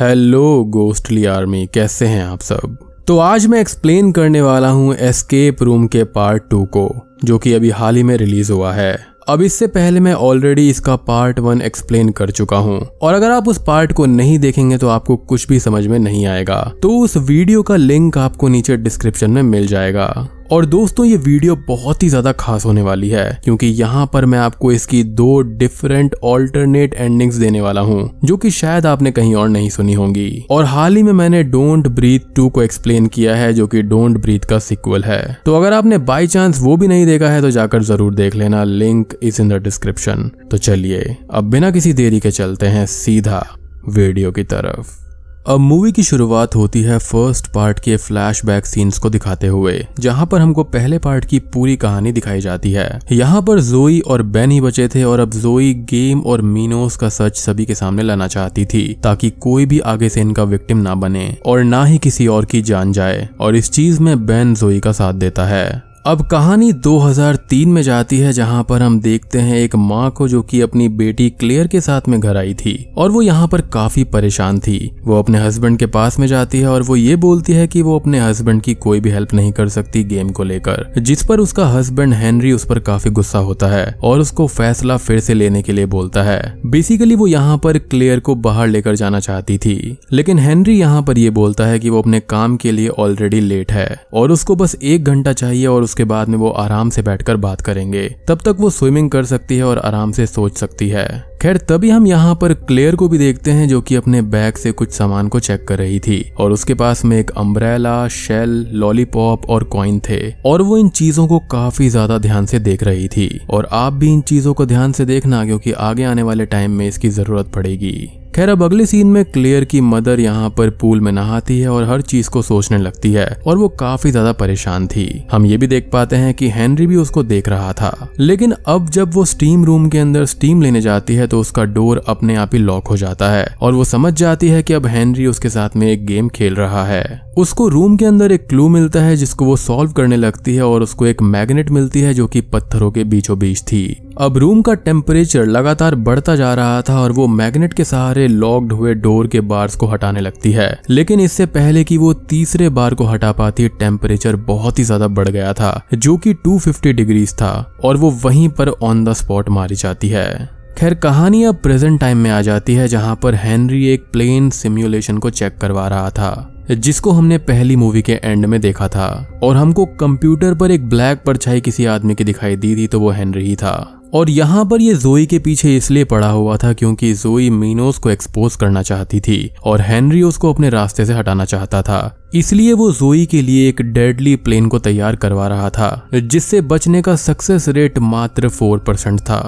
Hello ghostly army कैसे हैं आप सब? तो आज मैं एक्सप्लेन करने वाला हूँ एस्केप रूम के पार्ट टू को, जो कि अभी हाल ही में रिलीज़ हुआ है। अब इससे पहले मैं ऑलरेडी इसका पार्ट वन एक्सप्लेन कर चुका हूँ। और अगर आप उस पार्ट को नहीं देखेंगे तो आपको कुछ भी समझ में नहीं आएगा। तो उस वीडियो का लिंक आपको नीचे डिस्क्रिप्शन में मिल जाएगा। और दोस्तों, ये वीडियो बहुत ही ज़्यादा खास होने वाली है, क्योंकि यहाँ पर मैं आपको इसकी दो डिफरेंट ऑल्टरनेट एंडिंग्स देने वाला हूँ, जो कि शायद आपने कहीं और नहीं सुनी होंगी। और हाल ही में मैंने डोंट ब्रीथ टू को एक्सप्लेन किया है, जो कि डोंट ब्रीथ का सिक्वल है। तो अगर आपने बाई चांस वो भी नहीं देखा है तो जाकर ज़रूर देख लेना link is in the description तो चलिए, अब बिना किसी देरी के चलते हैं सीधा वीडियो की तरफ़। अब मूवी की शुरुआत होती है फ़र्स्ट पार्ट के फ्लैशबैक सीन्स को दिखाते हुए, जहाँ पर हमको पहले पार्ट की पूरी कहानी दिखाई जाती है। यहाँ पर जोई और बेन ही बचे थे और अब जोई गेम और मीनोस का सच सभी के सामने लाना चाहती थी, ताकि कोई भी आगे से इनका विक्टिम ना बने और ना ही किसी और की जान जाए, और इस चीज़ में बेन जोई का साथ देता है। अब कहानी 2003 में जाती है जहाँ पर हम देखते हैं एक माँ को जो कि अपनी बेटी क्लेयर के साथ में घर आई थी और वो यहाँ पर काफ़ी परेशान थी। वो अपने हस्बैंड के पास में जाती है और वो ये बोलती है कि वो अपने हस्बैंड की कोई भी हेल्प नहीं कर सकती गेम को लेकर, जिस पर उसका हस्बैंड हेनरी उस पर काफ़ी गुस्सा होता है और उसको फैसला फिर से लेने के लिए बोलता है। बेसिकली वो यहाँ पर क्लेयर को बाहर लेकर जाना चाहती थी, लेकिन हेनरी यहाँ पर ये बोलता है कि वो अपने काम के लिए ऑलरेडी लेट है और उसको बस एक घंटा चाहिए और उसके बाद में वो आराम से बैठकर बात करेंगे। तब तक वो स्विमिंग कर सकती है और आराम से सोच सकती है। खैर, तभी हम यहाँ पर क्लेयर को भी देखते हैं जो कि अपने बैग से कुछ सामान को चेक कर रही थी। और उसके पास में एक अम्ब्रेला शेल लॉलीपॉप और कॉइन थे। और वो इन चीज़ों को काफ़ी ज़्यादा ध्यान से देख रही थी। और आप भी इन चीज़ों को ध्यान से देखना क्योंकि आगे आने वाले टाइम में इसकी ज़रूरत पड़ेगी। खैर, अब अगले सीन में क्लियर की मदर यहाँ पर पूल में नहाती है और हर चीज़ को सोचने लगती है, और वो काफ़ी ज़्यादा परेशान थी। हम ये भी देख पाते हैं कि हेनरी भी उसको देख रहा था। लेकिन अब जब वो स्टीम रूम के अंदर स्टीम लेने जाती है तो उसका डोर अपने आप ही लॉक हो जाता है, और वो समझ जाती है कि अब हेनरी उसके साथ में एक गेम खेल रहा है। उसको रूम के अंदर एक क्लू मिलता है जिसको वो सॉल्व करने लगती है और उसको एक मैग्नेट मिलती है जो कि पत्थरों के बीचों बीच थी। अब रूम का टेम्परेचर लगातार बढ़ता जा रहा था और वो मैग्नेट के सहारे लॉक्ड हुए डोर के बार्स को हटाने लगती है। लेकिन इससे पहले कि वो तीसरे बार को हटा पाती टेम्परेचर बहुत ही ज़्यादा बढ़ गया था, जो कि 250 डिग्रीज था और वो वहीं पर ऑन द स्पॉट मारी जाती है। खैर, कहानी अब प्रेजेंट टाइम में आ जाती है, जहाँ पर हेनरी एक प्लेन सिम्युलेशन को चेक करवा रहा था। जिसको हमने पहली मूवी के एंड में देखा था। और हमको कंप्यूटर पर एक ब्लैक परछाई किसी आदमी की दिखाई दी थी तो वो हेनरी ही था। और यहाँ पर ये जोई के पीछे इसलिए पड़ा हुआ था क्योंकि जोई मीनोस को एक्सपोज करना चाहती थी, और हेनरी उसको अपने रास्ते से हटाना चाहता था। इसलिए वो जोई के लिए एक डेडली प्लेन को तैयार करवा रहा था, जिससे बचने का सक्सेस रेट मात्र फोर परसेंट था।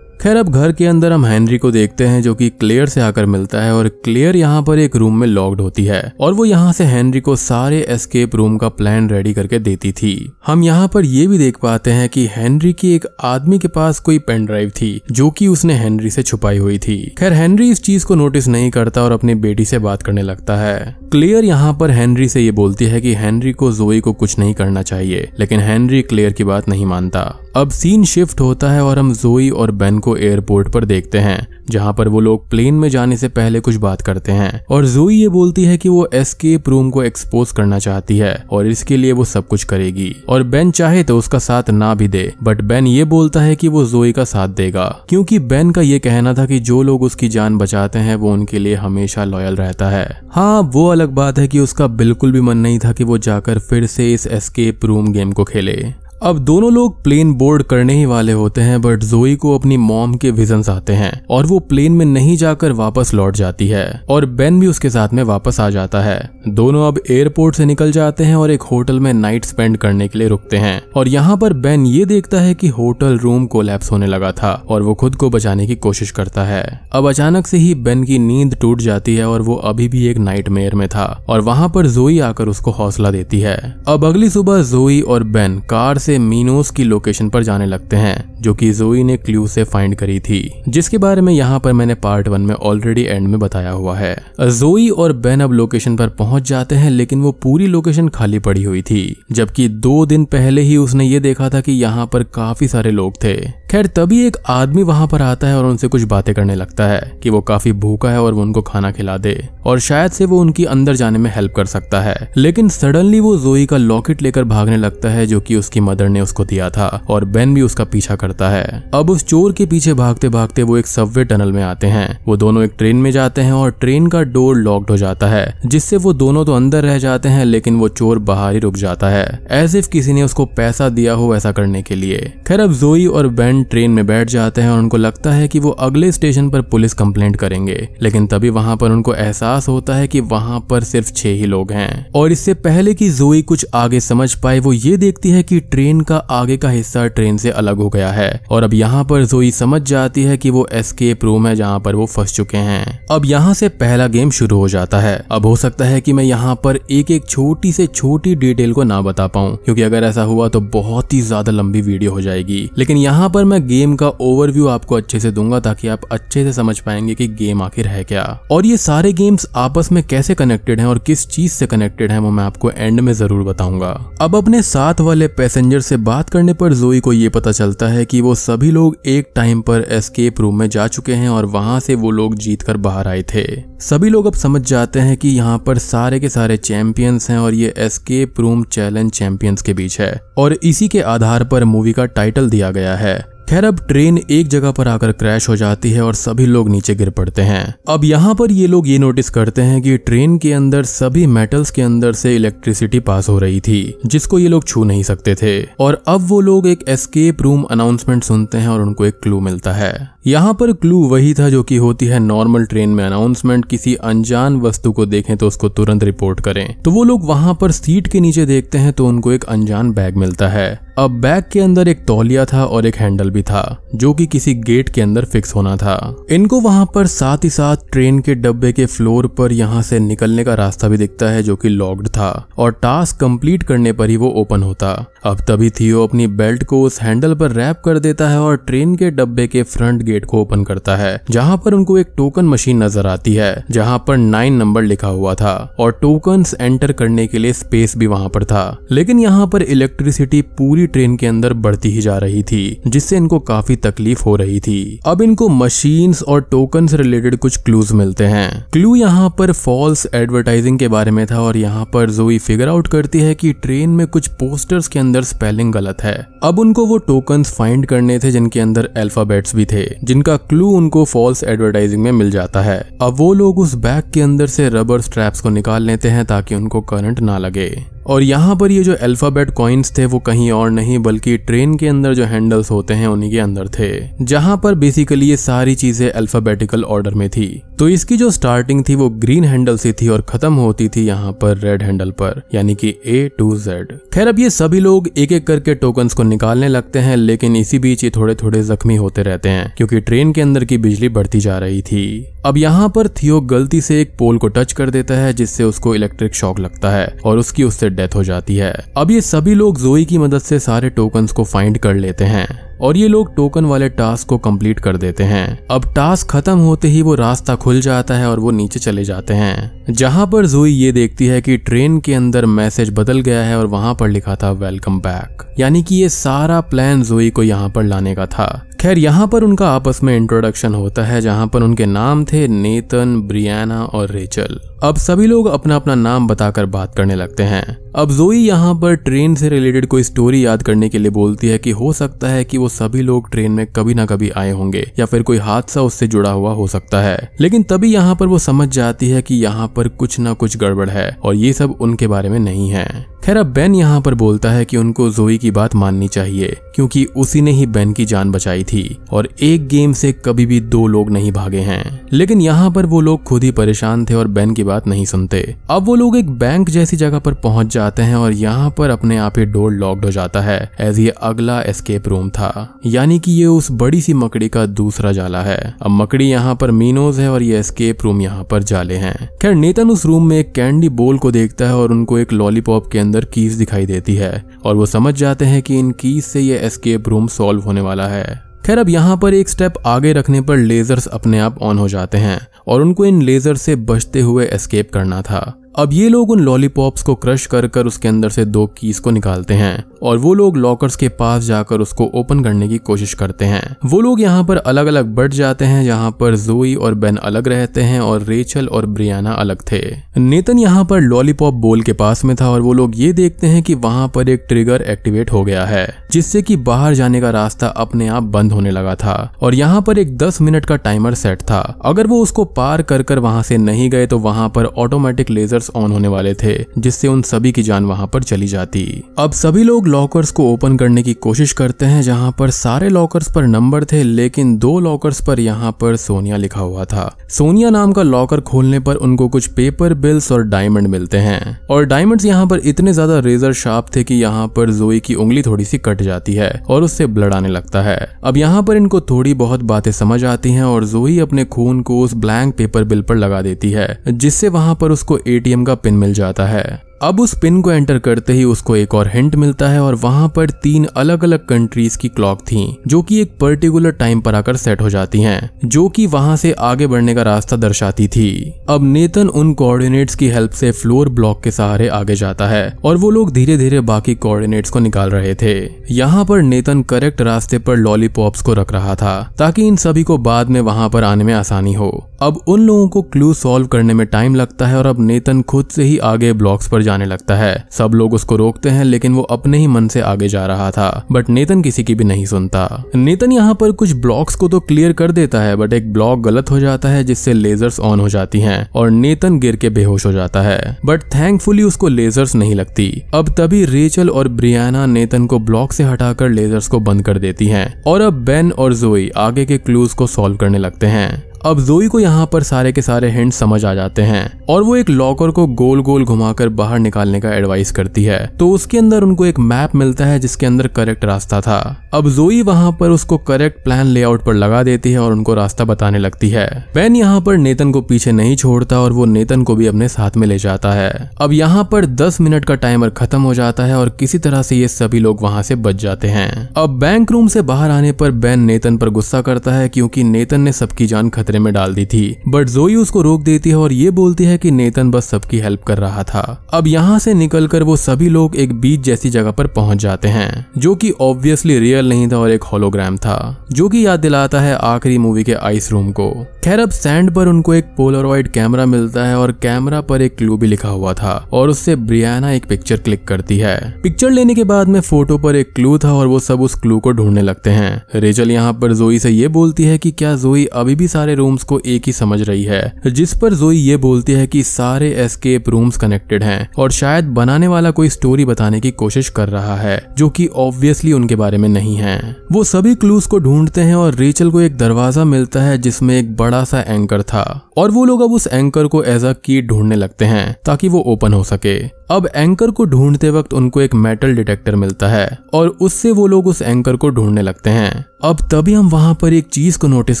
खैर, अब घर के अंदर हम हेनरी को देखते हैं जो कि क्लियर से आकर मिलता है और क्लियर यहाँ पर एक रूम में लॉक्ड होती है और वो यहाँ से हेनरी को सारे एस्केप रूम का प्लान रेडी करके देती थी। हम यहाँ पर ये भी देख पाते हैं कि हेनरी की एक आदमी के पास कोई पेन ड्राइव थी, जो कि उसने हेनरी से छुपाई हुई थी। खैर, हेनरी इस चीज़ को नोटिस नहीं करता और अपनी बेटी से बात करने लगता है। क्लेयर यहाँ पर हेनरी से ये बोलती है कि हेनरी को जोई को कुछ नहीं करना चाहिए, लेकिन हेनरी क्लियर की बात नहीं मानता। अब सीन शिफ्ट होता है और हम जोई और बेन को एयरपोर्ट पर देखते हैं, जहाँ पर वो लोग प्लेन में जाने से पहले कुछ बात करते हैं। और जोई ये बोलती है कि वो एस्केप रूम को एक्सपोज करना चाहती है और इसके लिए वो सब कुछ करेगी। और बेन चाहे तो उसका साथ ना भी दे बट बेन ये बोलता है कि वो जोई का साथ देगा, क्योंकि बेन का ये कहना था कि जो लोग उसकी जान बचाते हैं, वो उनके लिए हमेशा लॉयल रहता है। हाँ वो अलग बात है कि उसका बिल्कुल भी मन नहीं था कि वो जाकर फिर से इस एस्केप रूम गेम को खेले। अब दोनों लोग प्लेन बोर्ड करने ही वाले होते हैं बट जोई को अपनी मॉम के विजन आते हैं, और वो प्लेन में नहीं जाकर वापस लौट जाती है, और बेन भी उसके साथ में वापस आ जाता है। दोनों अब एयरपोर्ट से निकल जाते हैं और एक होटल में नाइट स्पेंड करने के लिए रुकते हैं, और यहाँ पर बेन ये देखता है कि होटल रूम कोलैप्स होने लगा था, और वो खुद को बचाने की कोशिश करता है। अब अचानक से ही बेन की नींद टूट जाती है, और वो अभी भी एक नाइट में था, और वहाँ पर जोई आकर उसको हौसला देती है। अब अगली सुबह जोई और बेन कार से मीनोस की लोकेशन पर जाने लगते हैं, जो कि जोई ने क्ल्यू से फाइंड करी थी, जिसके बारे में यहाँ पर मैंने पार्ट वन में ऑलरेडी एंड में बताया हुआ है। जोई और बेन अब लोकेशन पर पहुँच जाते हैं, लेकिन वो पूरी लोकेशन खाली पड़ी हुई थी, जबकि दो दिन पहले ही उसने ये देखा था कि यहाँ पर काफ़ी सारे लोग थे। खैर, तभी एक आदमी वहाँ पर आता है और उनसे कुछ बातें करने लगता है कि वो काफ़ी भूखा है और वो उनको खाना खिला दे और शायद से वो उनकी अंदर जाने में हेल्प कर सकता है। लेकिन सडनली वो जोई का लॉकेट लेकर भागने लगता है जो कि उसकी मदर ने उसको दिया था और बेन भी उसका पीछा करता है। अब उस चोर के पीछे भागते भागते वो एक सबवे टनल में आते हैं। वो दोनों एक ट्रेन में जाते हैं और ट्रेन का डोर लॉक्ड हो जाता है, जिससे वो दोनों तो अंदर रह जाते हैं, लेकिन वो चोर बाहर ही रुक जाता है। एज इफ़ किसी ने उसको पैसा दिया हो ऐसा करने के लिए। खैर, अब जोई और बेन ट्रेन में बैठ जाते हैं और उनको लगता है कि वो अगले स्टेशन पर पुलिस कंप्लेंट करेंगे। लेकिन तभी वहाँ पर उनको एहसास होता है कि वहाँ पर सिर्फ़ छह ही लोग हैं। और इससे पहले कि जोई कुछ आगे समझ पाए, वो ये देखती है कि ट्रेन का आगे का हिस्सा ट्रेन से अलग हो गया है। और अब यहाँ पर जोई समझ जाती है कि वो एस्केप रूम है जहाँ पर वो फंस चुके हैं। अब यहाँ से पहला गेम शुरू हो जाता है। अब हो सकता है कि मैं यहाँ पर एक एक छोटी से छोटी डिटेल को ना बता पाऊँ, क्योंकि अगर ऐसा हुआ तो बहुत ही ज़्यादा लंबी वीडियो हो जाएगी। लेकिन यहाँ पर मैं गेम का ओवरव्यू आपको अच्छे से दूँगा ताकि आप अच्छे से समझ पाएँगे कि गेम आखिर है क्या। और ये सारे गेम्स आपस में कैसे कनेक्टेड हैं और किस चीज़ से कनेक्टेड हैं वो मैं आपको एंड में ज़रूर बताऊँगा। अब अपने साथ वाले पैसेंजर से बात करने पर जोई को ये पता चलता है कि वो सभी लोग एक टाइम पर एस्केप रूम में जा चुके हैं और वहाँ से वो लोग जीत कर बाहर आए थे। सभी लोग अब समझ जाते हैं कि यहाँ पर सारे के सारे चैंपियंस हैं और ये एस्केप रूम चैलेंज चैंपियंस के बीच है। और इसी के आधार पर मूवी का टाइटल दिया गया है। खैर अब ट्रेन एक जगह पर आकर क्रैश हो जाती है और सभी लोग नीचे गिर पड़ते हैं। अब यहाँ पर ये लोग ये नोटिस करते हैं कि ट्रेन के अंदर सभी मेटल्स के अंदर से इलेक्ट्रिसिटी पास हो रही थी, जिसको ये लोग छू नहीं सकते थे। और अब वो लोग एक एस्केप रूम अनाउंसमेंट सुनते हैं और उनको एक क्लू मिलता है। यहाँ पर क्लू वही था जो कि होती है नॉर्मल ट्रेन में अनाउंसमेंट किसी अनजान वस्तु को देखें तो उसको तुरंत रिपोर्ट करें। तो वो लोग वहाँ पर सीट के नीचे देखते हैं तो उनको एक अनजान बैग मिलता है। अब बैग के अंदर एक तौलिया था और एक हैंडल भी था, जो कि किसी गेट के अंदर फिक्स होना था। इनको वहाँ पर साथ ही साथ ट्रेन के डब्बे के फ्लोर पर यहाँ से निकलने का रास्ता भी दिखता है, जो कि लॉक्ड था, और टास्क कंप्लीट करने पर ही वो ओपन होता। अब तभी थियो अपनी बेल्ट को उस हैंडल पर रैप कर देता है और ट्रेन के डब्बे के फ्रंट गेट को ओपन करता है, जहाँ पर उनको एक टोकन मशीन नज़र आती है, जहाँ पर नाइन नंबर लिखा हुआ था, और टोकन एंटर करने के लिए स्पेस भी वहाँ पर था। लेकिन यहाँ पर इलेक्ट्रिसिटी पूरी ट्रेन के अंदर बढ़ती ही जा रही थी, जिससे इनको काफ़ी तकलीफ़ हो रही थी। अब इनको मशीन और टोकन रिलेटेड कुछ क्लूज मिलते हैं। क्लू यहाँ पर फॉल्स एडवर्टाइजिंग के बारे में था और यहाँ पर जोई फिगर आउट करती है कि ट्रेन में कुछ पोस्टर्स के अंदर स्पेलिंग गलत है। अब उनको वो टोकन फाइंड करने थे जिनके अंदर अल्फाबेट्स भी थे, जिनका क्लू उनको फॉल्स एडवर्टाइजिंग में मिल जाता है। अब वो लोग उस बैग के अंदर से रबर स्ट्रैप्स को निकाल लेते हैं ताकि उनको करंट ना लगे। और यहाँ पर ये जो अल्फ़ाबेट कॉइन्स थे, वो कहीं और नहीं, बल्कि ट्रेन के अंदर जो हैंडल्स होते हैं, उन्हीं के अंदर थे, जहाँ पर बेसिकली ये सारी चीज़ें अल्फाबेटिकल ऑर्डर में थी। तो इसकी जो स्टार्टिंग थी, वो ग्रीन हैंडल से थी और खत्म होती थी यहाँ पर रेड हैंडल पर, यानी कि ए टू जेड खैर, अब ये सभी लोग एक एक करके टोकन्स को निकालने लगते हैं, लेकिन इसी बीच ये थोड़े थोड़े जख्मी होते रहते हैं, क्योंकि ट्रेन के अंदर की बिजली बढ़ती जा रही थी। अब यहाँ पर थियो गलती से एक पोल को टच कर देता है, जिससे उसको इलेक्ट्रिक शॉक लगता है, और उसकी उससे डेथ हो जाती है। अब ये सभी लोग जोई की मदद से सारे टोकन्स को फाइंड कर लेते हैं और ये लोग टोकन वाले टास्क को कंप्लीट कर देते हैं। अब टास्क खत्म होते ही वो रास्ता खुल जाता है और वो नीचे चले जाते हैं। जहाँ पर जोई ये देखती है कि ट्रेन के अंदर मैसेज बदल गया है और वहाँ पर लिखा था वेलकम बैक यानी कि ये सारा प्लान जोई को यहाँ पर लाने का था। खैर, यहाँ पर उनका आपस में इंट्रोडक्शन होता है, जहाँ पर उनके नाम थे नेतन, ब्रियाना और रेचल। अब सभी लोग अपना अपना नाम बताकर बात करने लगते हैं। अब जोई यहाँ पर ट्रेन से रिलेटेड कोई स्टोरी याद करने के लिए बोलती है कि हो सकता है कि वो सभी लोग ट्रेन में कभी ना कभी आए होंगे, या फिर कोई हादसा उससे जुड़ा हुआ हो सकता है। लेकिन तभी यहाँ पर वो समझ जाती है कि यहाँ पर कुछ ना कुछ गड़बड़ है, और ये सब उनके बारे में नहीं है। खैर, अब बेन यहाँ पर बोलता है कि उनको जोई की बात माननी चाहिए, क्योंकि उसी ने ही बेन की जान बचाई थी, और एक गेम से कभी भी दो लोग नहीं भागे हैं। लेकिन यहाँ पर वो लोग खुद ही परेशान थे और बेन की बात नहीं सुनते। अब वो लोग एक बैंक जैसी जगह पर पहुँच जाते हैं और यहाँ पर अपने आप ही डोर लॉक्ड हो जाता है एज ये अगला एस्केप रूम था। यानी कि ये उस बड़ी सी मकड़ी का दूसरा जाला है। अब मकड़ी यहाँ पर मीनोज है और ये एस्केप रूम यहाँ पर जाले हैं। खैर नेतन उस रूम में एक कैंडी बोल को देखता है और उनको एक लॉलीपॉप के अंदर कीज दिखाई देती है। और वो समझ जाते हैं कि इन कीज से ये एस्केप रूम सॉल्व होने वाला है। खैर, अब यहाँ पर एक स्टेप आगे रखने पर लेजर्स अपने आप ऑन हो जाते हैं और उनको इन लेजर से बचते हुए एस्केप करना था। अब ये लोग उन लॉलीपॉप्स को क्रश कर कर उसके अंदर से दो कीज को निकालते हैं। और वो लोग लॉकर्स के पास जाकर उसको ओपन करने की कोशिश करते हैं। वो लोग यहाँ पर अलग अलग बढ़ जाते हैं, जहाँ पर जोई और बेन अलग रहते हैं और रेचल और ब्रियाना अलग थे। नेतन यहाँ पर लॉलीपॉप बोल के पास में था और वो लोग ये देखते हैं कि वहाँ पर एक ट्रिगर एक्टिवेट हो गया है, जिससे कि बाहर जाने का रास्ता अपने आप बंद होने लगा था और यहाँ पर एक 10 मिनट का टाइमर सेट था। अगर वो उसको पार कर कर वहाँ से नहीं गए तो वहाँ पर ऑटोमेटिक लेजर्स ऑन होने वाले थे, जिससे उन सभी की जान वहाँ पर चली जाती। अब सभी लोग लॉकर्स को ओपन करने की कोशिश करते हैं, जहाँ पर सारे लॉकर्स पर नंबर थे, लेकिन दो लॉकर्स पर यहाँ पर सोनिया लिखा हुआ था। सोनिया नाम का लॉकर खोलने पर उनको कुछ पेपर बिल्स और डायमंड मिलते हैं। और डायमंड्स यहाँ पर इतने ज़्यादा रेजर शार्प थे कि यहाँ पर जोई की उंगली थोड़ी सी कट जाती है और उससे ब्लड आने लगता है। अब यहाँ पर इनको थोड़ी बहुत बातें समझ आती हैं और जोई अपने खून को उस ब्लैंक पेपर बिल पर लगा देती है, जिससे वहाँ पर उसको एटीएम का पिन मिल जाता है। अब उस पिन को एंटर करते ही उसको एक और हिंट मिलता है और वहाँ पर तीन अलग अलग कंट्रीज़ की क्लॉक थी, जो कि एक पर्टिकुलर टाइम पर आकर सेट हो जाती हैं, जो कि वहाँ से आगे बढ़ने का रास्ता दर्शाती थी। अब नेतन उन कोऑर्डिनेट्स की हेल्प से फ्लोर ब्लॉक के सहारे आगे जाता है, और वो लोग धीरे धीरे बाकी कोऑर्डिनेट्स को निकाल रहे थे। यहाँ पर नेतन करेक्ट रास्ते पर लॉलीपॉप्स को रख रहा था, ताकि इन सभी को बाद में वहाँ पर आने में आसानी हो। अब उन लोगों को क्लू सॉल्व करने में टाइम लगता है और अब नेतन खुद से ही आगे ब्लॉक्स पर जाने लगता है। सब लोग उसको रोकते हैं, लेकिन वो अपने ही मन से आगे जा रहा था। बट नेतन किसी की भी नहीं सुनता। नेतन यहाँ पर कुछ ब्लॉक्स को तो क्लियर कर देता है, बट एक ब्लॉक गलत हो जाता है, जिससे लेजर्स ऑन हो जाती हैं, और नेतन गिर के बेहोश हो जाता है। बट थैंकफुली उसको लेजर्स नहीं लगती। अब तभी रेचल और ब्रियाना नेतन को ब्लॉक से हटाकर लेजर्स को बंद कर देती हैं, और अब बेन और जोई आगे के क्लूज को सॉल्व करने लगते हैं। अब जोई को यहाँ पर सारे के सारे हिंट समझ आ जाते हैं और वो एक लॉकर को गोल गोल घुमाकर बाहर निकालने का एडवाइस करती है। तो उसके अंदर उनको एक मैप मिलता है जिसके अंदर करेक्ट रास्ता था। अब जोई वहाँ पर उसको करेक्ट प्लान लेआउट पर लगा देती है और उनको रास्ता बताने लगती है। बेन यहाँ पर नेतन को पीछे नहीं छोड़ता और वो नेतन को भी अपने साथ में ले जाता है। अब यहाँ पर दस मिनट का टाइमर खत्म हो जाता है और किसी तरह से ये सभी लोग वहाँ से बच जाते हैं। अब बैंक रूम से बाहर आने पर बैन नेतन पर गुस्सा करता है क्योंकि नेतन ने सबकी जान खतरे खतरे में डाल दी थी। बट जोई उसको रोक देती है और ये बोलती है कि नेतन बस सबकी हेल्प कर रहा था। अब यहाँ से निकलकर वो सभी लोग एक बीच जैसी जगह पर पहुँच जाते हैं, जो कि ऑब्वियसली रियल नहीं था और एक होलोग्राम था, जो कि याद दिलाता है आखिरी मूवी के आइस रूम को। खैर, अब सैंड पर उनको एक पोलरॉइड कैमरा मिलता है और कैमरा पर एक क्लू भी लिखा हुआ था, और उससे ब्रियाना एक पिक्चर क्लिक करती है। पिक्चर लेने के बाद में फ़ोटो पर एक क्लू था और वो सब उस क्लू को ढूँढने लगते हैं। रेचल यहाँ पर जोई से ये बोलती है कि क्या जोई अभी भी सारे रूम्स को एक ही समझ रही है, जिस पर जोई ये बोलती है कि सारे एस्केप रूम्स कनेक्टेड हैं और शायद बनाने वाला कोई स्टोरी बताने की कोशिश कर रहा है, जो कि ऑब्वियसली उनके बारे में नहीं है। वो सभी क्लूज को ढूंढते हैं और रेचल को एक दरवाज़ा मिलता है जिसमें एक बड़ा सा एंकर था और वो लोग अब उस एंकर को एज अ की ढूँढने लगते हैं, ताकि वो ओपन हो सके। अब एंकर को ढूंढते वक्त उनको एक मेटल डिटेक्टर मिलता है और उससे वो लोग उस एंकर को ढूँढने लगते हैं। अब तभी हम वहाँ पर एक चीज़ को नोटिस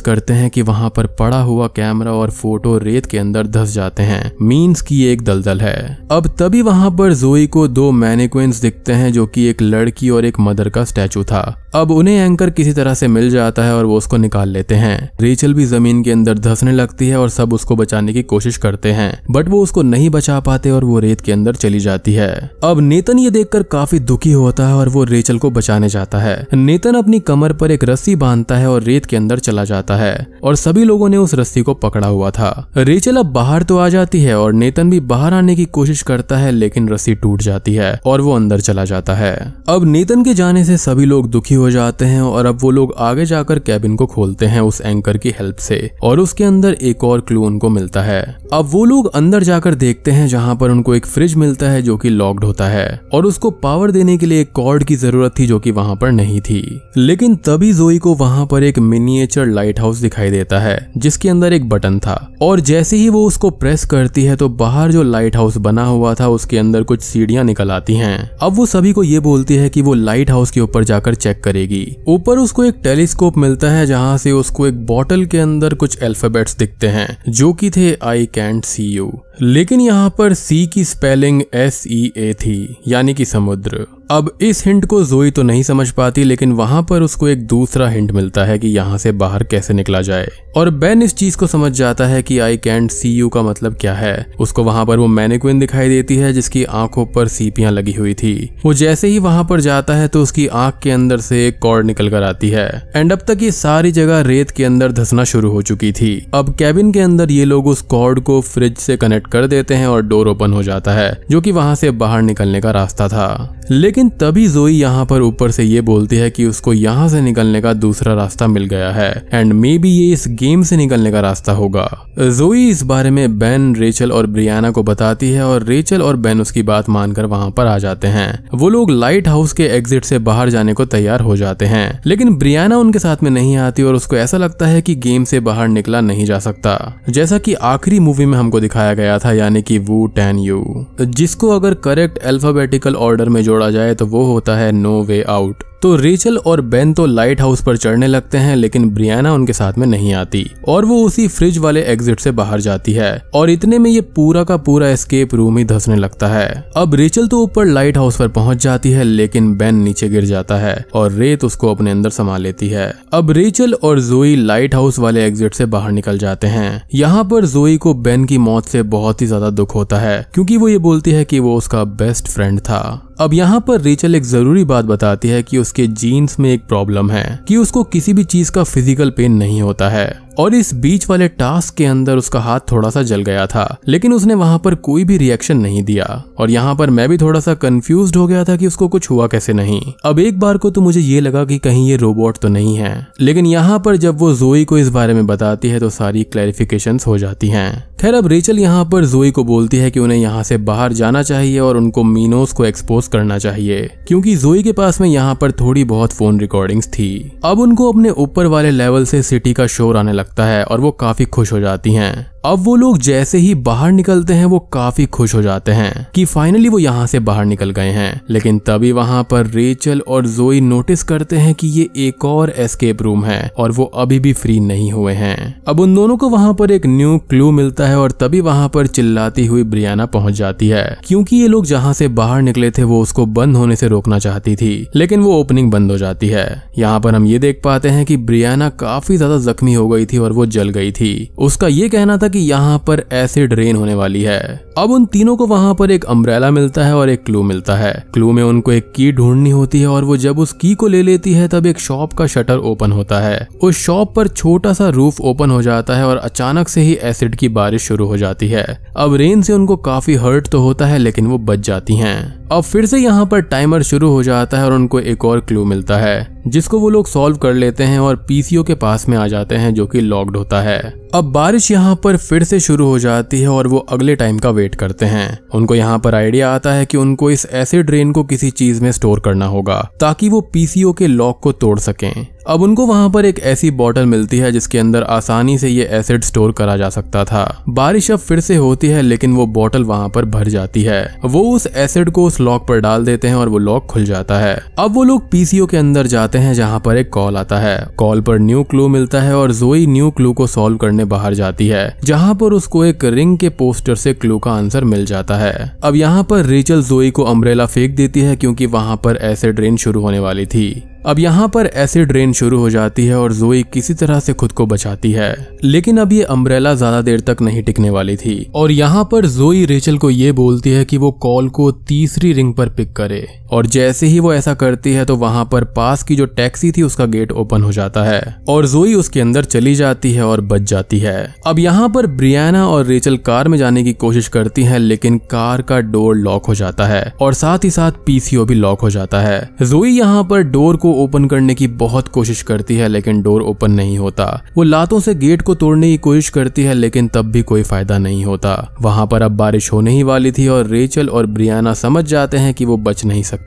करते हैं कि वहाँ पर पड़ा हुआ कैमरा और फ़ोटो रेत के अंदर धस जाते हैं। मीन्स की एक दलदल है। अब तभी वहाँ पर जोई को दो मैनिक्वेंस दिखते हैं जो कि एक लड़की और एक मदर का स्टैचू था। अब उन्हें एंकर किसी तरह से मिल जाता है और वो उसको निकाल लेते हैं। रेचल भी ज़मीन के अंदर धसने लगती है और सब उसको बचाने की कोशिश करते हैं। बट वो उसको नहीं बचा पाते और वो रेत के अंदर चली जाती है। अब नेतन ये देखकर काफ़ी दुखी होता है और वो रेचल को बचाने जाता है। नेतन अपनी कमर पर एक रस्सी बांधता है और रेत के अंदर चला जाता है और सभी लोगों ने उस रस्सी को पकड़ा हुआ था। रेचल अब बाहर तो आ जाती है और नेतन भी बाहर आने की कोशिश करता है, लेकिन रस्सी टूट जाती है और वो अंदर चला जाता है। अब नेतन के जाने से सभी लोग दुखी हो जाते हैं और अब वो लोग आगे जाकर कैबिन को खोलते हैं उस एंकर की हेल्प से और उसके अंदर एक और क्लू उनको मिलता है। अब वो लोग अंदर जाकर देखते हैं जहाँ पर उनको एक फ्रिज मिलता है जो कि लॉक्ड होता है और उसको पावर देने के लिए एक कॉर्ड की ज़रूरत थी जो कि वहाँ पर नहीं थी। लेकिन तभी जोई को वहाँ पर एक मिनिएचर लाइट हाउस दिखाई देता है, जिसके अंदर एक बटन था। और जैसे ही वो उसको प्रेस करती है तो बाहर जो लाइट हाउस बना हुआ था उसके अंदर कुछ सीढ़ियाँ निकल आती हैं। अब वो सभी को ये बोलती है कि वो लाइट हाउस के ऊपर जाकर चेक करेगी। ऊपर उसको एक टेलीस्कोप मिलता है जहाँ से उसको एक बॉटल के अंदर कुछ अल्फाबेट्स दिखते हैं, जो कि थे आई कैंट सी यू लेकिन यहाँ पर सी की स्पेलिंग एस ई ए थी, यानी कि समुद्र। अब इस हिंट को जोई तो नहीं समझ पाती, लेकिन वहाँ पर उसको एक दूसरा हिंट मिलता है कि यहाँ से बाहर कैसे निकला जाए। और बेन इस चीज़ को समझ जाता है कि आई कैंट सी यू का मतलब क्या है। उसको वहाँ पर वो मैनिक्विन दिखाई देती है, जिसकी आँखों पर सीपियाँ लगी हुई थी। वो जैसे ही वहाँ पर जाता है तो उसकी आँख के अंदर से एक कॉर्ड निकल कर आती है। एंड अब तक ये सारी जगह रेत के अंदर धसना शुरू हो चुकी थी। अब कैबिन के अंदर ये लोग उस कॉर्ड को फ्रिज से कनेक्ट कर देते हैं और डोर ओपन हो जाता है, जो कि वहाँ से बाहर निकलने का रास्ता था। लेकिन तभी जोई यहाँ पर ऊपर से ये बोलती है कि उसको यहाँ से निकलने का दूसरा रास्ता मिल गया है एंड मे बी ये इस गेम से निकलने का रास्ता होगा। जोई इस बारे में बेन रेचल और ब्रियाना को बताती है और रेचल और बेन उसकी बात मानकर वहाँ पर आ जाते हैं। वो लोग लाइट हाउस के एग्जिट से बाहर जाने को तैयार हो जाते हैं, लेकिन ब्रियाना उनके साथ में नहीं आती और उसको ऐसा लगता है कि गेम से बाहर निकला नहीं जा सकता। जैसा कि आखिरी मूवी में हमको दिखाया गया था, यानी कि वू टेन यू जिसको अगर करेक्ट अल्फाबेटिकल ऑर्डर में जोड़ा जाए तो वो होता है नो वे आउट तो रेचल और बेन तो लाइट हाउस पर चढ़ने लगते हैं, लेकिन ब्रियाना उनके साथ में नहीं आती। और वो उसी फ्रिज वाले एग्जिट से बाहर जाती है। और इतने में ये पूरा का पूरा एस्केप रूम ही धसने लगता है। अब रेचल तो ऊपर लाइट हाउस पर पहुँच जाती है, लेकिन बेन नीचे गिर जाता है और रेत उसको अपने अंदर समा लेती है। अब रेचल और जोई लाइट हाउस वाले एग्जिट से बाहर निकल जाते हैं। यहाँ पर जोई को बेन की मौत से बहुत ही ज़्यादा दुख होता है, क्योंकि वो ये बोलती है कि वो उसका बेस्ट फ्रेंड था। अब यहाँ पर रेचल एक ज़रूरी बात बताती है कि उसके जीन्स में एक प्रॉब्लम है, कि उसको किसी भी चीज़ का फ़िज़िकल पेन नहीं होता है। और इस बीच वाले टास्क के अंदर उसका हाथ थोड़ा सा जल गया था, लेकिन उसने वहाँ पर कोई भी रिएक्शन नहीं दिया। और यहाँ पर मैं भी थोड़ा सा कंफ्यूज हो गया था कि उसको कुछ हुआ कैसे नहीं। अब एक बार को तो मुझे ये लगा कि कहीं ये रोबोट तो नहीं है। लेकिन यहाँ पर जब वो जोई को इस बारे में बताती है तो सारी क्लैरिफिकेशन हो जाती है। खैर, अब रेचल यहाँ पर जोई को बोलती है कि उन्हें यहाँ से बाहर जाना चाहिए और उनको मीनोस को एक्सपोज करना चाहिए, क्योंकि जोई के पास में यहाँ पर थोड़ी बहुत फ़ोन रिकॉर्डिंग्स थी। अब उनको अपने ऊपर वाले लेवल से सिटी का शोर आने लगता है और वो काफ़ी खुश हो जाती हैं। अब वो लोग जैसे ही बाहर निकलते हैं, वो काफ़ी खुश हो जाते हैं कि फाइनली वो यहाँ से बाहर निकल गए हैं। लेकिन तभी वहाँ पर रेचल और जोई नोटिस करते हैं कि ये एक और एस्केप रूम है और वो अभी भी फ्री नहीं हुए हैं। अब उन दोनों को वहाँ पर एक न्यू क्लू मिलता है और तभी वहाँ पर चिल्लाती हुई ब्रियाना पहुँच जाती है। क्योंकि ये लोग जहाँ से बाहर निकले थे, वो उसको बंद होने से रोकना चाहती थी, लेकिन वो ओपनिंग बंद हो जाती है। यहाँ पर हम ये देख पाते हैं कि ब्रियाना काफ़ी ज़्यादा जख्मी हो गई थी और वो जल गई थी। उसका ये कहना था कि यहाँ पर एसिड रेन होने वाली है। अब उन तीनों को वहाँ पर एक अम्ब्रेला मिलता है और एक क्लू मिलता है। क्लू में उनको एक की ढूंढनी होती है और वो जब उस की को ले लेती है, तब एक शॉप का शटर ओपन होता है। उस शॉप पर छोटा सा रूफ ओपन हो जाता है और अचानक से ही एसिड की बारिश शुरू हो जाती है। अब रेन से उनको काफ़ी हर्ट तो होता है, लेकिन वो बच जाती हैं। अब फिर से यहाँ पर टाइमर शुरू हो जाता है और उनको एक और क्लू मिलता है, जिसको वो लोग सॉल्व कर लेते हैं और पीसीओ के पास में आ जाते हैं जो कि लॉक्ड होता है। अब बारिश यहाँ पर फिर से शुरू हो जाती है और वो अगले टाइम का वेट करते हैं। उनको यहाँ पर आइडिया आता है कि उनको इस एसिड रेन को किसी चीज़ में स्टोर करना होगा, ताकि वो पीसीओ के लॉक को तोड़ सकें। अब उनको वहाँ पर एक ऐसी बॉटल मिलती है जिसके अंदर आसानी से ये एसिड स्टोर करा जा सकता था। बारिश अब फिर से होती है, लेकिन वो बॉटल वहाँ पर भर जाती है। वो उस एसिड को उस लॉक पर डाल देते हैं और वो लॉक खुल जाता है। अब वो लोग पीसीओ के अंदर जाते हैं जहाँ पर एक कॉल आता है। कॉल पर न्यू क्लू मिलता है और जोई न्यू क्लू को सॉल्व करने बाहर जाती है, जहाँ पर उसको एक रिंग के पोस्टर से क्लू का आंसर मिल जाता है। अब यहाँ पर रेचल जोई को अम्ब्रेला फेंक देती है क्योंकि वहाँ पर एसिड रेन शुरू होने वाली थी। अब यहाँ पर एसिड ड्रेन शुरू हो जाती है और जोई किसी तरह से खुद को बचाती है। लेकिन अब ये अम्ब्रेला ज़्यादा देर तक नहीं टिकने वाली थी। और यहाँ पर जोई रेचल को ये बोलती है कि वो कॉल को तीसरी रिंग पर पिक करे। और जैसे ही वो ऐसा करती है तो वहाँ पर पास की जो टैक्सी थी उसका गेट ओपन हो जाता है और जोई उसके अंदर चली जाती है और बच जाती है। अब यहाँ पर ब्रियाना और रेचल कार में जाने की कोशिश करती है, लेकिन कार का डोर लॉक हो जाता है और साथ ही साथ पीसीओ भी लॉक हो जाता है। जोई यहाँ पर डोर को ओपन करने की बहुत कोशिश करती है, लेकिन डोर ओपन नहीं होता। वो लातों से गेट को तोड़ने की कोशिश करती है, लेकिन तब भी कोई फ़ायदा नहीं होता। वहाँ पर अब बारिश होने ही वाली थी और रेचल और ब्रियाना समझ जाते हैं कि वो बच नहीं सकती।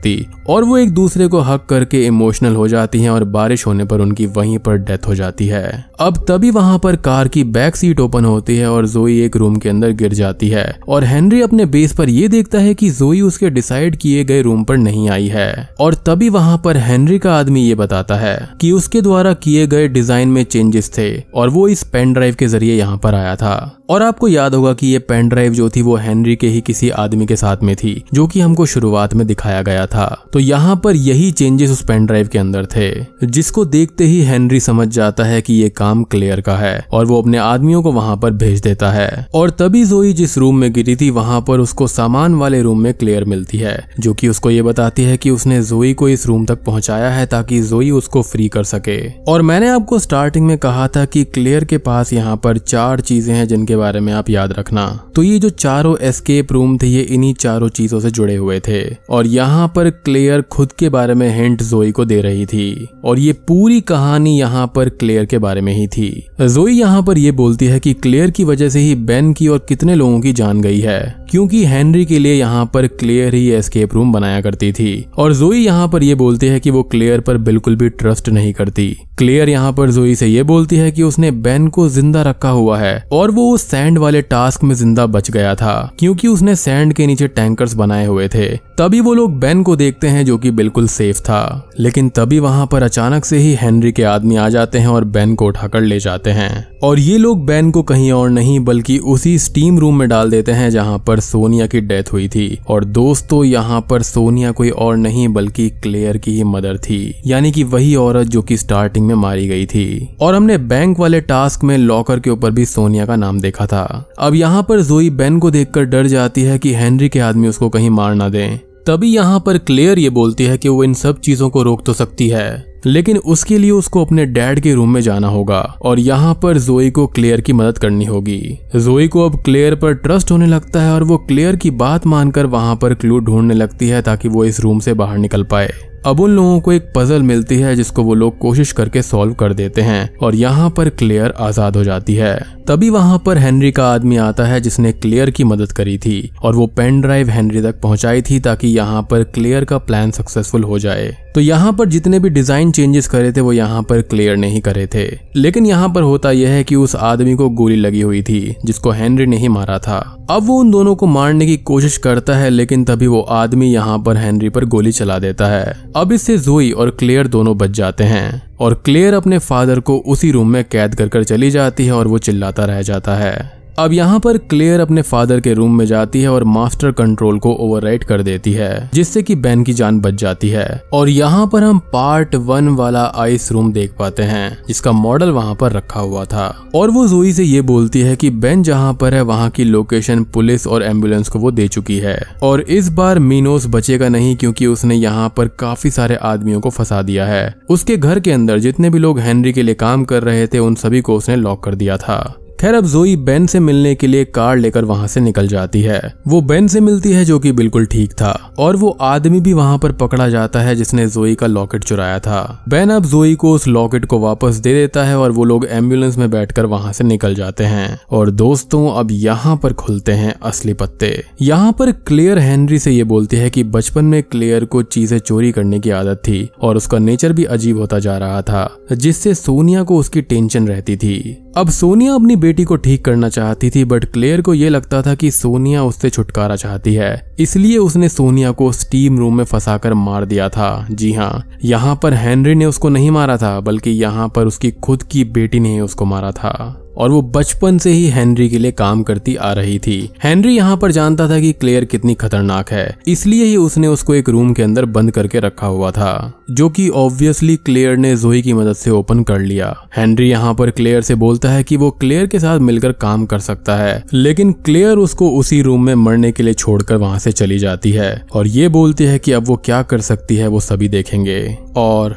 और वो एक दूसरे को हक करके इमोशनल हो जाती हैं और बारिश होने पर उनकी वहीं पर डेथ हो जाती है। अब तभी वहाँ पर कार की बैक सीट ओपन होती है और जोई एक रूम के अंदर गिर जाती है। और हेनरी अपने बेस पर यह देखता है कि जोई उसके डिसाइड किए गए रूम पर नहीं आई है। और तभी वहाँ पर हेनरी का आदमी ये बताता है कि उसके द्वारा किए गए डिज़ाइन में चेंजेस थे और वो इस पेन ड्राइव के ज़रिए यहाँ पर आया था। और आपको याद होगा कि ये पेन ड्राइव जो थी वो हेनरी के ही किसी आदमी के साथ में थी, जो कि हमको शुरुआत में दिखाया गया था। तो यहाँ पर यही चेंजेस उस पेन ड्राइव के अंदर थे, जिसको देखते ही हेनरी समझ जाता है कि ये काम क्लियर का है और वो अपने आदमियों को वहाँ पर भेज देता है। और तभी जोई जिस रूम में गिरी थी, वहाँ पर उसको सामान वाले रूम में क्लियर मिलती है, जो कि उसको ये बताती है कि उसने जोई को इस रूम तक पहुँचाया है ताकि जोई उसको फ्री कर सके। और मैंने आपको स्टार्टिंग में कहा था कि क्लियर के पास यहाँ पर चार चीज़ें हैं जिनके बारे में आप याद रखना। तो ये जो चारों एस्केप रूम थे, ये इन्हीं चारों चीज़ों से जुड़े हुए थे। और यहाँ पर क्लेयर खुद के बारे में हिंट जोई को दे रही थी। और ये पूरी कहानी यहाँ पर क्लियर के बारे में ही थी। जोई यहाँ पर ये बोलती है कि क्लियर की वजह से ही बेन की और कितने लोगों की जान गई है, क्योंकि हेनरी के लिए यहाँ पर क्लियर ही एस्केप रूम बनाया करती थी। और जोई यहाँ पर ये बोलती है कि वो क्लेयर पर बिल्कुल भी ट्रस्ट नहीं करती। क्लेयर यहाँ पर जोई से ये बोलती है कि उसने बेन को ज़िंदा रखा हुआ है, और वो उस सैंड वाले टास्क में ज़िंदा बच गया था, क्योंकि उसने सैंड के नीचे टैंकर्स बनाए हुए थे। तभी वो लोग बेन को देखते हैं जो कि बिल्कुल सेफ़ था। लेकिन तभी वहाँ पर अचानक से ही हेनरी के आदमी आ जाते हैं और बेन को उठाकर ले जाते हैं। और ये लोग बेन को कहीं और नहीं, बल्कि उसी स्टीम रूम में डाल देते हैं जहाँ पर सोनिया की डेथ हुई थी। और दोस्तों, यहाँ पर सोनिया कोई और नहीं, बल्कि क्लेयर की ही मदर थी। यानी कि वही औरत जो कि स्टार्टिंग में मारी गई थी। और हमने बैंक वाले टास्क में लॉकर के ऊपर भी सोनिया का नाम देखा था। अब यहाँ पर जोई बेन को देखकर डर जाती है कि हेनरी के आदमी उसको कहीं मार ना दें। तभी यहाँ पर क्लेयर ये बोलती है कि वो इन सब चीज़ों को रोक तो सकती है। लेकिन उसके लिए उसको अपने डैड के रूम में जाना होगा और यहाँ पर जोई को क्लेयर की मदद करनी होगी। जोई को अब क्लेयर पर ट्रस्ट होने लगता है और वो क्लेयर की बात मानकर वहाँ पर क्लू ढूँढने लगती है ताकि वो इस रूम से बाहर निकल पाए। अब उन लोगों को एक पजल मिलती है जिसको वो लोग कोशिश करके सॉल्व कर देते हैं और यहाँ पर क्लियर आज़ाद हो जाती है। तभी वहाँ पर हेनरी का आदमी आता है जिसने क्लियर की मदद करी थी और वो पेन ड्राइव हेनरी तक पहुंचाई थी ताकि यहाँ पर क्लेयर का प्लान सक्सेसफुल हो जाए। तो यहाँ पर जितने भी डिज़ाइन चेंजेस करे थे, वो यहाँ पर क्लियर नहीं करे थे। लेकिन यहाँ पर होता यह है कि उस आदमी को गोली लगी हुई थी, जिसको हेनरी ही मारा था। अब वो उन दोनों को मारने की कोशिश करता है, लेकिन तभी वो आदमी यहाँ पर हेनरी पर गोली चला देता है। अब इससे जोई और क्लियर दोनों बच जाते हैं, और क्लेयर अपने फादर को उसी रूम में कैद कर कर चली जाती है, और वो चिल्लाता रह जाता है। अब यहाँ पर क्लेयर अपने फादर के रूम में जाती है और मास्टर कंट्रोल को ओवरराइट कर देती है, जिससे कि बेन की जान बच जाती है। और यहाँ पर हम पार्ट वन वाला आइस रूम देख पाते हैं, जिसका मॉडल वहाँ पर रखा हुआ था। और वो जोई से ये बोलती है कि बेन जहाँ पर है, वहाँ की लोकेशन पुलिस और एंबुलेंस को वो दे चुकी है। और इस बार मीनोस बचेगा नहीं, क्योंकि उसने यहाँ पर काफ़ी सारे आदमियों को फंसा दिया है। उसके घर के अंदर जितने भी लोग हेनरी के लिए काम कर रहे थे, उन सभी को उसने लॉक कर दिया था। खैर, अब जोई बेन से मिलने के लिए कार लेकर वहाँ से निकल जाती है। वो बेन से मिलती है जो कि बिल्कुल ठीक था, और वो आदमी भी वहाँ पर पकड़ा जाता है जिसने जोई का लॉकेट चुराया था। बेन अब जोई को उस लॉकेट को वापस दे देता है और वो लोग एंबुलेंस में बैठकर वहाँ से निकल जाते हैं। और दोस्तों, अब यहाँ पर खुलते हैं असली पत्ते। यहाँ पर क्लियर हेनरी से ये बोलती है कि बचपन में क्लियर को चीज़ें चोरी करने की आदत थी, और उसका नेचर भी अजीब होता जा रहा था, जिससे सोनिया को उसकी टेंशन रहती थी। अब सोनिया अपनी बेटी को ठीक करना चाहती थी बट क्लेयर को यह लगता था कि सोनिया उससे छुटकारा चाहती है। इसलिए उसने सोनिया को स्टीम रूम में फंसाकर मार दिया था। जी हाँ यहाँ पर हेनरी ने उसको नहीं मारा था, बल्कि यहाँ पर उसकी खुद की बेटी ने उसको मारा था। और वो बचपन से ही हेनरी के लिए काम करती आ रही थी। हेनरी यहाँ पर जानता था कि क्लेयर कितनी खतरनाक है। इसलिए ही उसने उसको एक रूम के अंदर बंद करके रखा हुआ था, जो कि ऑब्वियसली क्लेयर ने जोई की मदद से ओपन कर लिया। हेनरी यहाँ पर क्लेयर से बोलता है कि वो क्लेयर के साथ मिलकर काम कर सकता है, लेकिन क्लेयर उसको उसी रूम में मरने के लिए छोड़कर वहाँ से चली जाती है, और ये बोलती है कि अब वो क्या कर सकती है वो सभी देखेंगे। और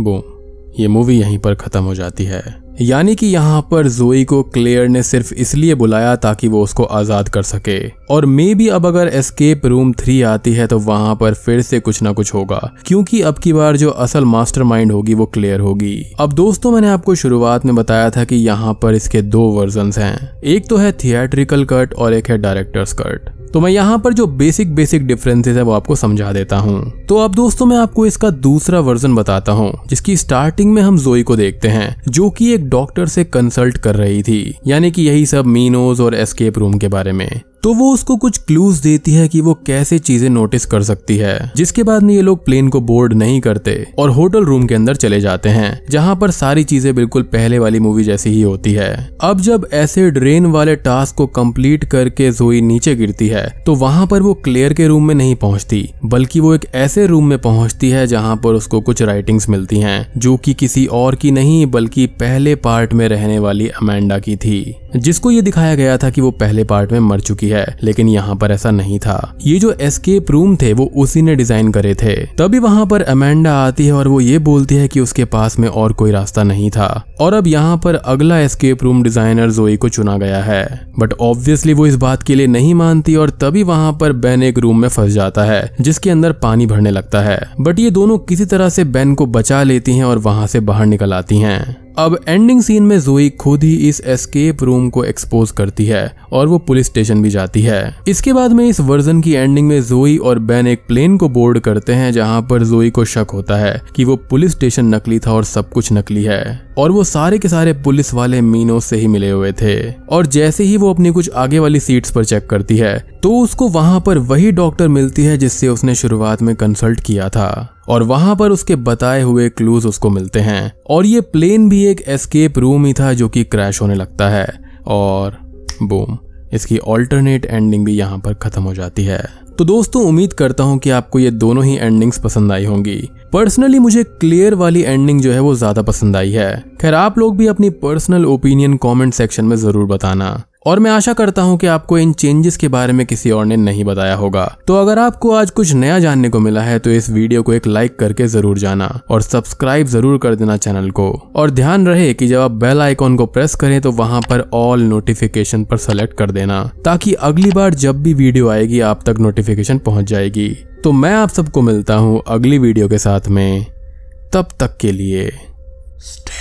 वो ये मूवी यहीं पर खत्म हो जाती है। यानी कि यहाँ पर जोई को क्लेयर ने सिर्फ़ इसलिए बुलाया ताकि वो उसको आज़ाद कर सके। और मे भी अब अगर एस्केप रूम थ्री आती है तो वहाँ पर फिर से कुछ ना कुछ होगा, क्योंकि अब की बार जो असल मास्टरमाइंड होगी वो क्लियर होगी। अब दोस्तों मैंने आपको शुरुआत में बताया था कि यहाँ पर इसके दो वर्जन हैं। एक तो है थिएट्रिकल कट और एक है डायरेक्टर्स कट तो मैं यहाँ पर जो बेसिक बेसिक डिफरेंसेस है वो आपको समझा देता हूँ। तो अब दोस्तों मैं आपको इसका दूसरा वर्जन बताता हूँ, जिसकी स्टार्टिंग में हम जोई को देखते हैं, जो कि एक डॉक्टर से कंसल्ट कर रही थी, यानी कि यही सब मीनोज और एस्केप रूम के बारे में। तो वो उसको कुछ क्लूज देती है कि वो कैसे चीज़ें नोटिस कर सकती है। जिसके बाद में ये लोग प्लेन को बोर्ड नहीं करते और होटल रूम के अंदर चले जाते हैं, जहाँ पर सारी चीज़ें बिल्कुल पहले वाली मूवी जैसी ही होती है। अब जब ऐसे ड्रेन वाले टास्क को कंप्लीट करके जोई नीचे गिरती है तो वहाँ पर वो क्लियर के रूम में नहीं पहुँचती, बल्कि वो एक ऐसे रूम में पहुँचती है जहाँ पर उसको कुछ राइटिंग्स मिलती हैं, जो कि किसी और की नहीं, बल्कि पहले पार्ट में रहने वाली अमेंडा की थी, जिसको ये दिखाया गया था कि वो पहले पार्ट में मर चुकी है, लेकिन यहाँ पर ऐसा नहीं था। ये जो एस्केप रूम थे, वो उसी ने डिज़ाइन करे थे। तभी वहाँ पर अमेंडा आती है और वो ये बोलती है कि उसके पास में और कोई रास्ता नहीं था। और अब यहाँ पर अगला एस्केप रूम डिज़ाइनर जोई को चुना गया है। बट ऑब्वियसली वो इस बात के लिए नहीं मानती और तभी वहाँ पर बेन एक रूम में फंस जाता है, जिसके अंदर पानी भरने लगता है। बट ये दोनों किसी तरह से बेन को बचा लेती हैं और वहाँ से बाहर निकल आती हैं। अब एंडिंग सीन में जोई खुद ही इस एस्केप रूम को एक्सपोज करती है और वो पुलिस स्टेशन भी जाती है। इसके बाद में इस वर्जन की एंडिंग में जोई और बेन एक प्लेन को बोर्ड करते हैं, जहाँ पर जोई को शक होता है कि वो पुलिस स्टेशन नकली था और सब कुछ नकली है। और वो सारे के सारे पुलिस वाले मीनो से ही मिले हुए थे। और जैसे ही वो अपनी कुछ आगे वाली सीट्स पर चेक करती है तो उसको वहाँ पर वही डॉक्टर मिलती है जिससे उसने शुरुआत में कंसल्ट किया था। और वहाँ पर उसके बताए हुए क्लूज उसको मिलते हैं। और ये प्लेन भी एक एस्केप रूम ही था जो कि क्रैश होने लगता है। और बूम इसकी ऑल्टरनेट एंडिंग भी यहाँ पर खत्म हो जाती है। तो दोस्तों, उम्मीद करता हूँ कि आपको ये दोनों ही एंडिंग्स पसंद आई होंगी। पर्सनली मुझे क्लियर वाली एंडिंग जो है वो ज़्यादा पसंद आई है। खैर, आप लोग भी अपनी पर्सनल ओपिनियन कमेंट सेक्शन में ज़रूर बताना। और मैं आशा करता हूँ कि आपको इन चेंजेस के बारे में किसी और ने नहीं बताया होगा। तो अगर आपको आज कुछ नया जानने को मिला है तो इस वीडियो को एक लाइक करके ज़रूर जाना और सब्सक्राइब ज़रूर कर देना चैनल को। और ध्यान रहे कि जब आप बेल आइकॉन को प्रेस करें तो वहाँ पर ऑल नोटिफिकेशन पर सेलेक्ट कर देना, ताकि अगली बार जब भी वीडियो आएगी, आप तक नोटिफिकेशन पहुँच जाएगी। तो मैं आप सबको मिलता हूँ अगली वीडियो के साथ में। तब तक के लिए, Stay.